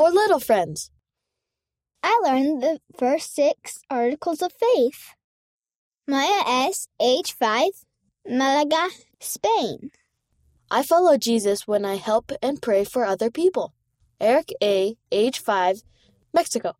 for little friends. I learned the first six articles of faith. Maya S. H. 5, Malaga, Spain. I follow Jesus when I help and pray for other people. Eric A., age 5, Mexico.